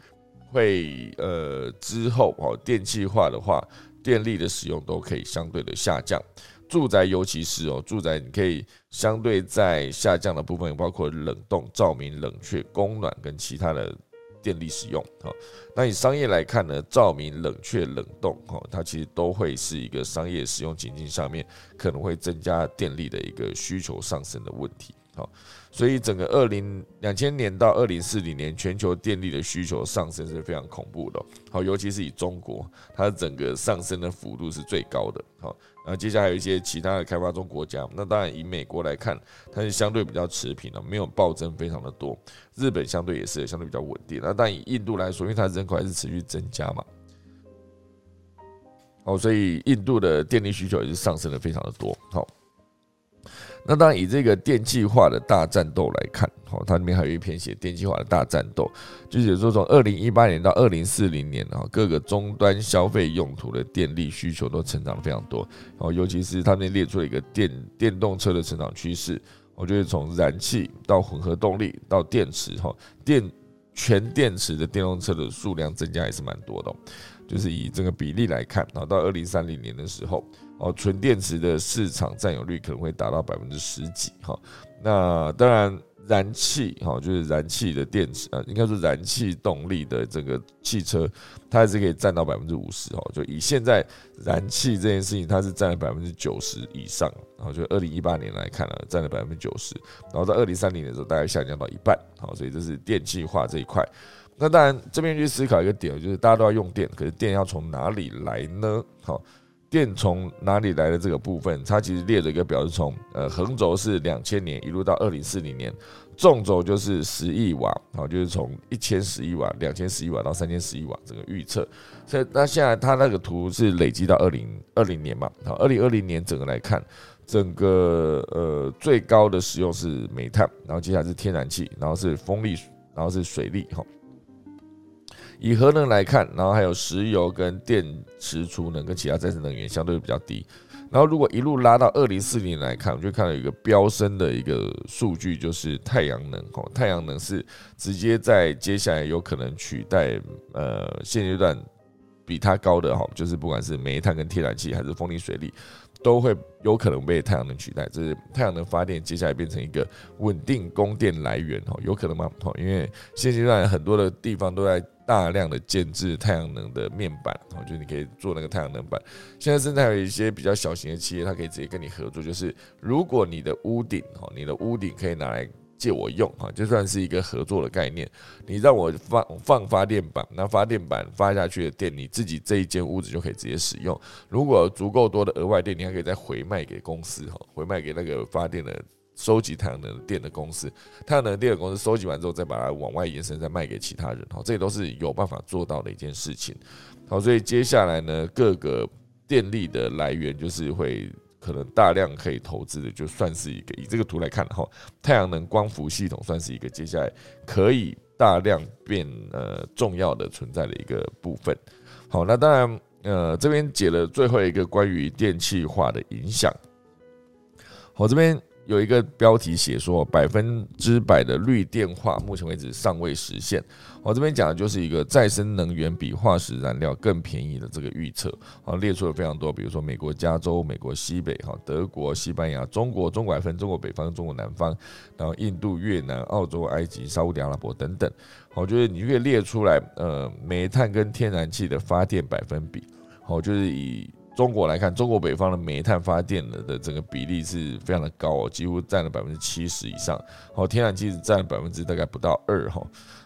会呃之后哦电气化的话，电力的使用都可以相对的下降。住宅尤其是哦，住宅你可以相对在下降的部分，包括冷冻、照明、冷却、供暖跟其他的电力使用。好，那以商业来看呢，照明、冷却、冷冻，哈，它其实都会是一个商业使用情境上面可能会增加电力的一个需求上升的问题。好，所以整个二零两千年到二零四零年，全球电力的需求上升是非常恐怖的。好，尤其是以中国，它的整个上升的幅度是最高的。好，然后接下来有一些其他的开发中国家，那当然以美国来看，它是相对比较持平的，没有暴增非常的多。日本相对也是相对比较稳定。那但以印度来说，因为它人口还是持续增加嘛，哦，所以印度的电力需求也是上升的非常的多。好。那当然，以这个电气化的大战斗来看，哦，它里面还有一篇写电气化的大战斗，就是说从二零一八年到二零四零年啊，各个终端消费用途的电力需求都成长了非常多。哦，尤其是他们列出了一个电电动车的成长趋势，我觉得从燃气到混合动力到电池，哈，电全电池的电动车的数量增加也是蛮多的。就是以这个比例来看，啊，到二零三零年的时候。哦，纯电池的市场占有率可能会达到百分之十几哈。那当然，燃气哈，就是燃气的电池啊，应该说燃气动力的这个汽车，它还是可以占到百分之五十哈。就以现在燃气这件事情，它是占了百分之九十以上。然后就二零一八年来看了，占了百分之九十。然后在二零三零年的时候，大概下降到一半。好，所以这是电气化这一块。那当然，这边去思考一个点，就是大家都要用电，可是电要从哪里来呢？好。电从哪里来的这个部分，它其实列了一个表，是从呃横轴是两千年一路到二零四零年，纵轴就是十亿瓦，好，就是从一千十亿瓦、两千十亿瓦到三千十亿瓦这个预测。所以那现在它那个图是累积到二零二零年嘛，好，二零二零年整个来看，整个呃最高的使用是煤炭，然后接下来是天然气，然后是风力，然后是水力，哈。以核能来看，然后还有石油跟电池储能跟其他再生能源相对比较低。然后如果一路拉到二零四零来看，我就看到一个飙升的一个数据，就是太阳能。哦，太阳能是直接在接下来有可能取代呃现阶段比它高的哈，就是不管是煤炭跟天然气还是风力水力，都会有可能被太阳能取代。这是太阳能发电接下来变成一个稳定供电来源哈，有可能吗？哦，因为现阶段很多的地方都在。大量的建制太阳能的面板，我觉得你可以做那个太阳能板。现在甚至还有一些比较小型的企业，它可以直接跟你合作，就是如果你的屋顶哈，你的屋顶可以拿来借我用哈，就算是一个合作的概念。你让我放放发电板，那发电板发下去的电，你自己这一间屋子就可以直接使用。如果足够多的额外电，你还可以再回卖给公司哈，回卖给那个发电的。收集太阳能电的公司，太阳能电的公司收集完之后，再把它往外延伸，再卖给其他人。哈，这都是有办法做到的一件事情。好，所以接下来呢，各个电力的来源就是会可能大量可以投资的，就算是一个以这个图来看哈，太阳能光伏系统算是一个接下来可以大量变呃重要的存在的一个部分。好，那当然呃这边解了最后一个关于电气化的影响。好，这边。有一个标题写说百分之百的绿电化，目前为止尚未实现。我这边讲的就是一个再生能源比化石燃料更便宜的这个预测，好列出了非常多，比如说美国加州、美国西北、哈德国、西班牙、中国、中国还分中国北方、中国南方，然后印度、越南、澳洲、埃及、沙特阿拉伯等等。我觉得你可以列出来，呃，煤炭跟天然气的发电百分比，好，就是以。中国来看，中国北方的煤炭发电的的整个比例是非常的高哦，几乎占了百分之七十以上。好，天然气是占了百分之大概不到二哈。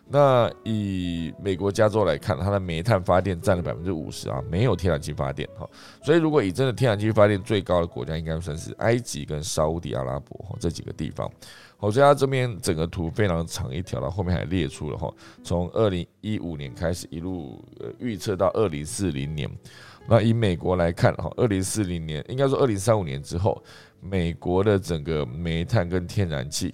那以美国加州来看，它的煤炭发电占了百分之五十啊，没有天然气发电哈。所以如果以真的天然气发电最高的国家，应该算是埃及跟沙地阿拉伯哈这几个地方。好，所以它这边整个图非常长一条，到后面还列出了哈，从二零一五年开始一路预测到二零四零年。那以美国来看，哈，二零四零年应该说二零三五年之后，美国的整个煤炭跟天然气，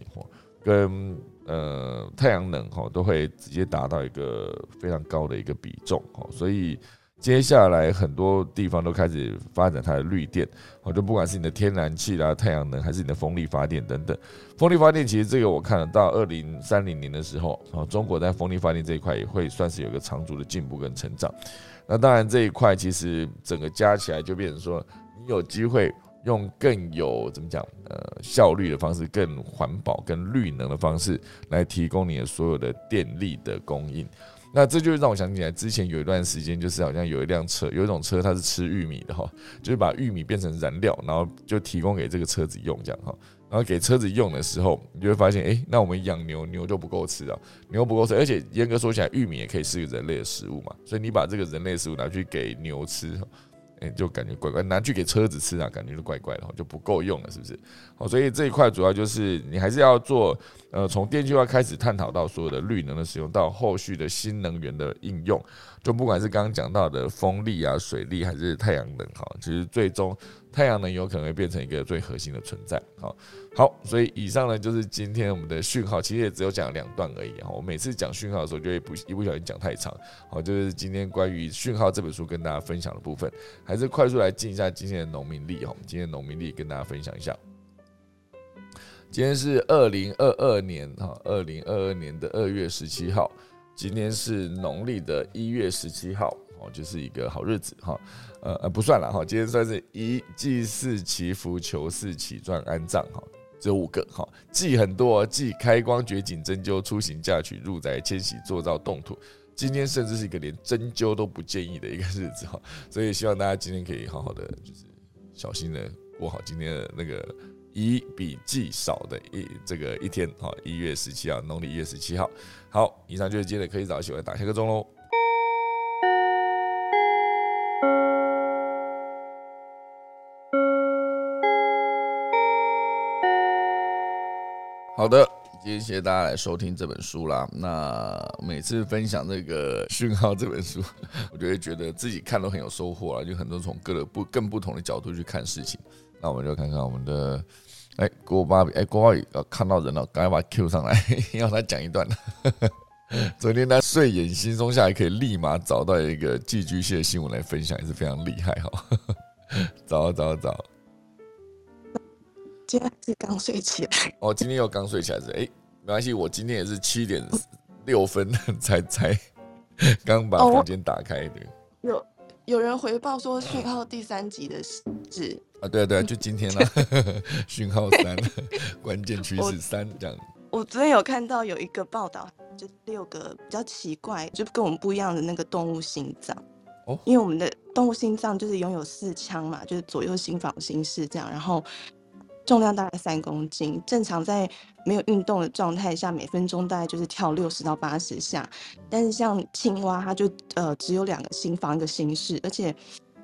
跟呃太阳能，哈，都会直接达到一个非常高的一个比重，哈，所以接下来很多地方都开始发展它的绿电，哦，就不管是你的天然气啦、太阳能，还是你的风力发电等等。风力发电其实这个我看得到二零三零年的时候，啊，中国在风力发电这一块也会算是有一个长足的进步跟成长。那当然，这一块其实整个加起来就变成说，你有机会用更有怎么讲呃效率的方式，更环保、更绿能的方式来提供你的所有的电力的供应。那这就让我想起来，之前有一段时间，就是好像有一辆车，有一种车它是吃玉米的哈，就是把玉米变成燃料，然后就提供给这个车子用这样哈。然后给车子用的时候，你就会发现，哎，那我们养牛，牛就不够吃啊，牛不够吃，而且严格说起来，玉米也可以是人类的食物嘛，所以你把这个人类食物拿去给牛吃。就感觉怪怪，拿去给车子吃啊，感觉就怪怪的，就不够用了，是不是？好，所以这一块主要就是你还是要做，呃，从电气化开始探讨到所有的绿能的使用，到后续的新能源的应用，就不管是刚刚讲到的风力啊、水力还是太阳能，哈，其实最终。太阳能有可能会变成一个最核心的存在，好，好，所以以上呢就是今天我们的讯号，其实也只有讲两段而已哈。我每次讲讯号的时候，就会不一不小心讲太长，好，就是今天关于讯号这本书跟大家分享的部分，还是快速来进一下今天的农民历哈。今天农民历跟大家分享一下，今天是二零二二年哈，二零二二年的二月十七号，今天是农历的一月十七号。哦，就是一个好日子哈，呃呃，不算了哈，今天算是一祭祀祈福求事起转安葬哈，只有五个哈，祭很多，祭开光掘井针灸出行嫁娶入宅迁徙做造动土，今天甚至是一个连针灸都不建议的一个日子哈，所以希望大家今天可以好好的就是小心的过好今天的那个一比祭少的一这个一天哈，一月十七号，农历一月十七号，好，以上就是今天的科技早起，我打下个钟喽。好的，今天谢谢大家来收听这本书啦。那每次分享这个讯号这本书，我就会觉得自己看都很有收获啊，就很多从各个不更不同的角度去看事情。那我们就看看我们的哎郭巴比哎郭巴比呃看到人了，赶快把 Q 上来，让他讲一段。昨天他睡眼惺忪下来，可以立马找到一个寄居蟹新闻来分享，也是非常厉害哈。早早早。今天是刚睡起来哦，今天又刚睡起来是哎，没关系，我今天也是七点六分 才 才刚把房间打开的。有有人回报说讯号第三集的是啊，对啊对啊，就今天了，讯号三，关键趋势三这样。我昨天有看到有一个报道，就六个比较奇怪，就跟我们不一样的那个动物心脏哦，因为我们的动物心脏就是拥有四腔嘛，就是左右心房心室这样，然后。重量大概三公斤，正常在没有运动的状态下，每分钟大概就是跳六十到八十下。但是像青蛙，它就呃只有两个心房一个心室，而且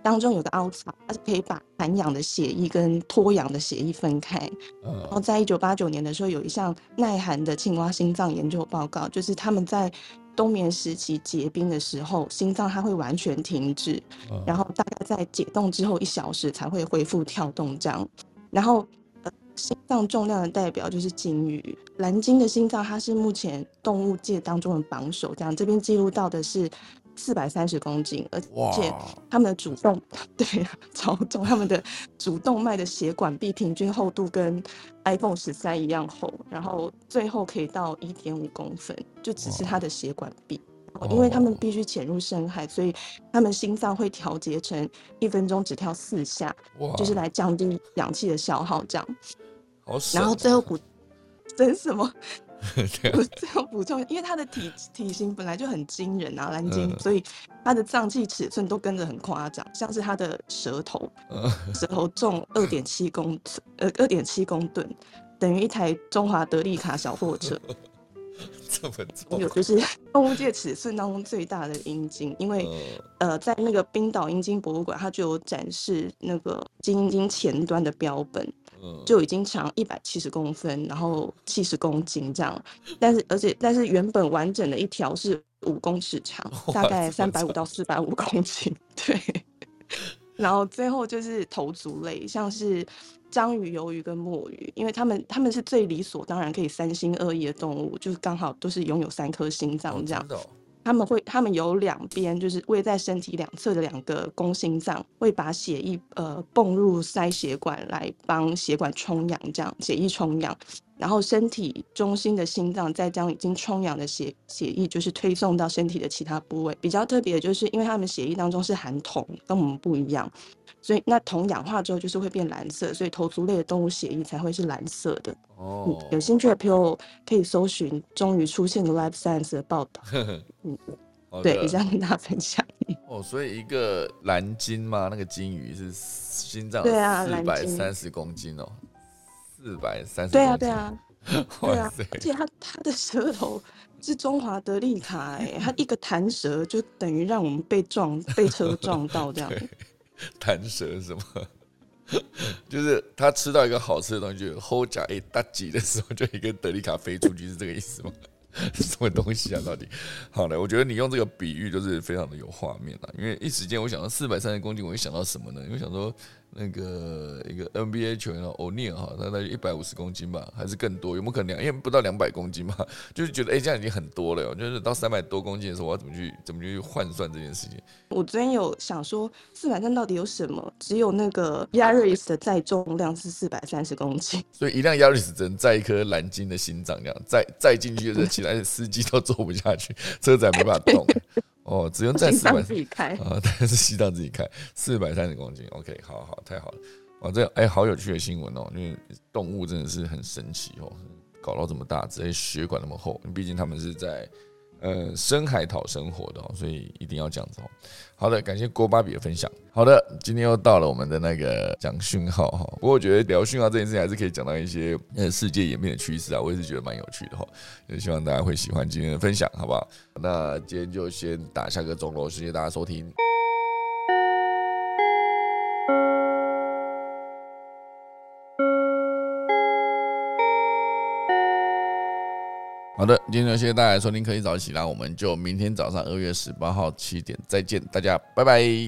当中有个凹槽，它是可以把含氧的血液跟脱氧的血液分开。然后在一九八九年的时候，有一项耐寒的青蛙心脏研究报告，就是他们在冬眠时期结冰的时候，心脏它会完全停止，然后大概在解冻之后一小时才会恢复跳动这样，然后。心脏重量的代表就是鲸鱼，蓝鲸的心脏，它是目前动物界当中的榜首。这样这边记录到的是四百三十公斤，而且他们的主动 对超重，他们的主动脉的血管壁平均厚度跟 iPhone 十三一样厚，然后最后可以到一点五公分，就只是它的血管壁。因为他们必须潜入深海，所以他们心脏会调节成一分钟只跳四下，就是来降低氧气的消耗，这样。然后最后补，真什么？我最后补充，因为它的体体型本来就很惊人啊，蓝鲸，所以它的脏器尺寸都跟着很夸张，像是它的舌头，舌头重二点七公寸，呃，二点七公吨，等于一台中华德利卡小货车。这么重？有，就是动物界尺寸当中最大的阴茎，因为呃，在那个冰岛阴茎博物馆，它就有展示那个金茎前端的标本。就已经长一百七十公分，然后七十公斤这样，但是而且但是原本完整的一条是五公尺长，大概三百五到四百五公斤，对。然后最后就是头足类，像是章鱼、鱿鱼跟墨鱼，因为他们他们是最理所当然可以三心二意的动物，就是刚好都是拥有三颗心脏这样。他们会，他们有两边，就是位在身体两侧的两个弓心脏，会把血液呃泵入塞血管来帮血管充氧，这样血液充氧。然后身体中心的心脏再将已经充氧的血血液，就是推送到身体的其他部位。比较特别的就是，因为他们血液当中是含铜，跟我们不一样，所以那铜氧化之后就是会变蓝色，所以头足类的动物血液才会是蓝色的。哦，有兴趣的朋友可以搜寻，终于出现的 Life Science 的报道。嗯，对，这样跟大家分享。哦，所以一个蓝鲸嘛，那个鲸鱼是心脏四百三十公斤哦。四百三十。对啊，对啊，对啊，而且他他的舌头是中华德利卡，哎，他一个弹舌就等于让我们被撞被车撞到这样。弹舌是什么？就是他吃到一个好吃的东西，就吼甲一大挤的时候，就一个德利卡飞出去，是这个意思吗？什么东西啊？到底？好嘞，我觉得你用这个比喻就是非常的有画面了，因为一时间我想到四百三十公斤，我会想到什么呢？因为想说。那个一个 NBA 球员欧尼尔哈，他大概一百五十公斤吧，还是更多？有没有可能两？因为不到两百公斤嘛，就是觉得哎，这样已经很多了。就是到三百多公斤的时候，我要怎么去怎么去换算这件事情？我昨天有想说，四百三到底有什么？只有那个 Yaris 的载重量是四百三十公斤，所以一辆 Yaris 只能载一颗蓝鲸的心脏，这样载载进去，的其他的司机都坐不下去，车子没办法动。哦，只用在四百自己开啊，但是西藏自己开四百三十公斤，OK，好好，太好了，哇，这哎，好有趣的新闻哦，因为动物真的是很神奇哦，搞到这么大，直接血管那么厚，毕竟他们是在。呃，深海讨生活的，所以一定要这样子哦。好的，感谢郭芭比的分享。好的，今天又到了我们的那个讲讯号哈。不过我觉得聊讯号这件事情还是可以讲到一些呃世界演变的趋势啊，我也是觉得蛮有趣的哈。也希望大家会喜欢今天的分享，好不好？那今天就先打下个钟楼，谢谢大家收听。好的，今天谢谢大家收听，可以早起啦，我们就明天早上二月十八号七点再见，大家拜拜。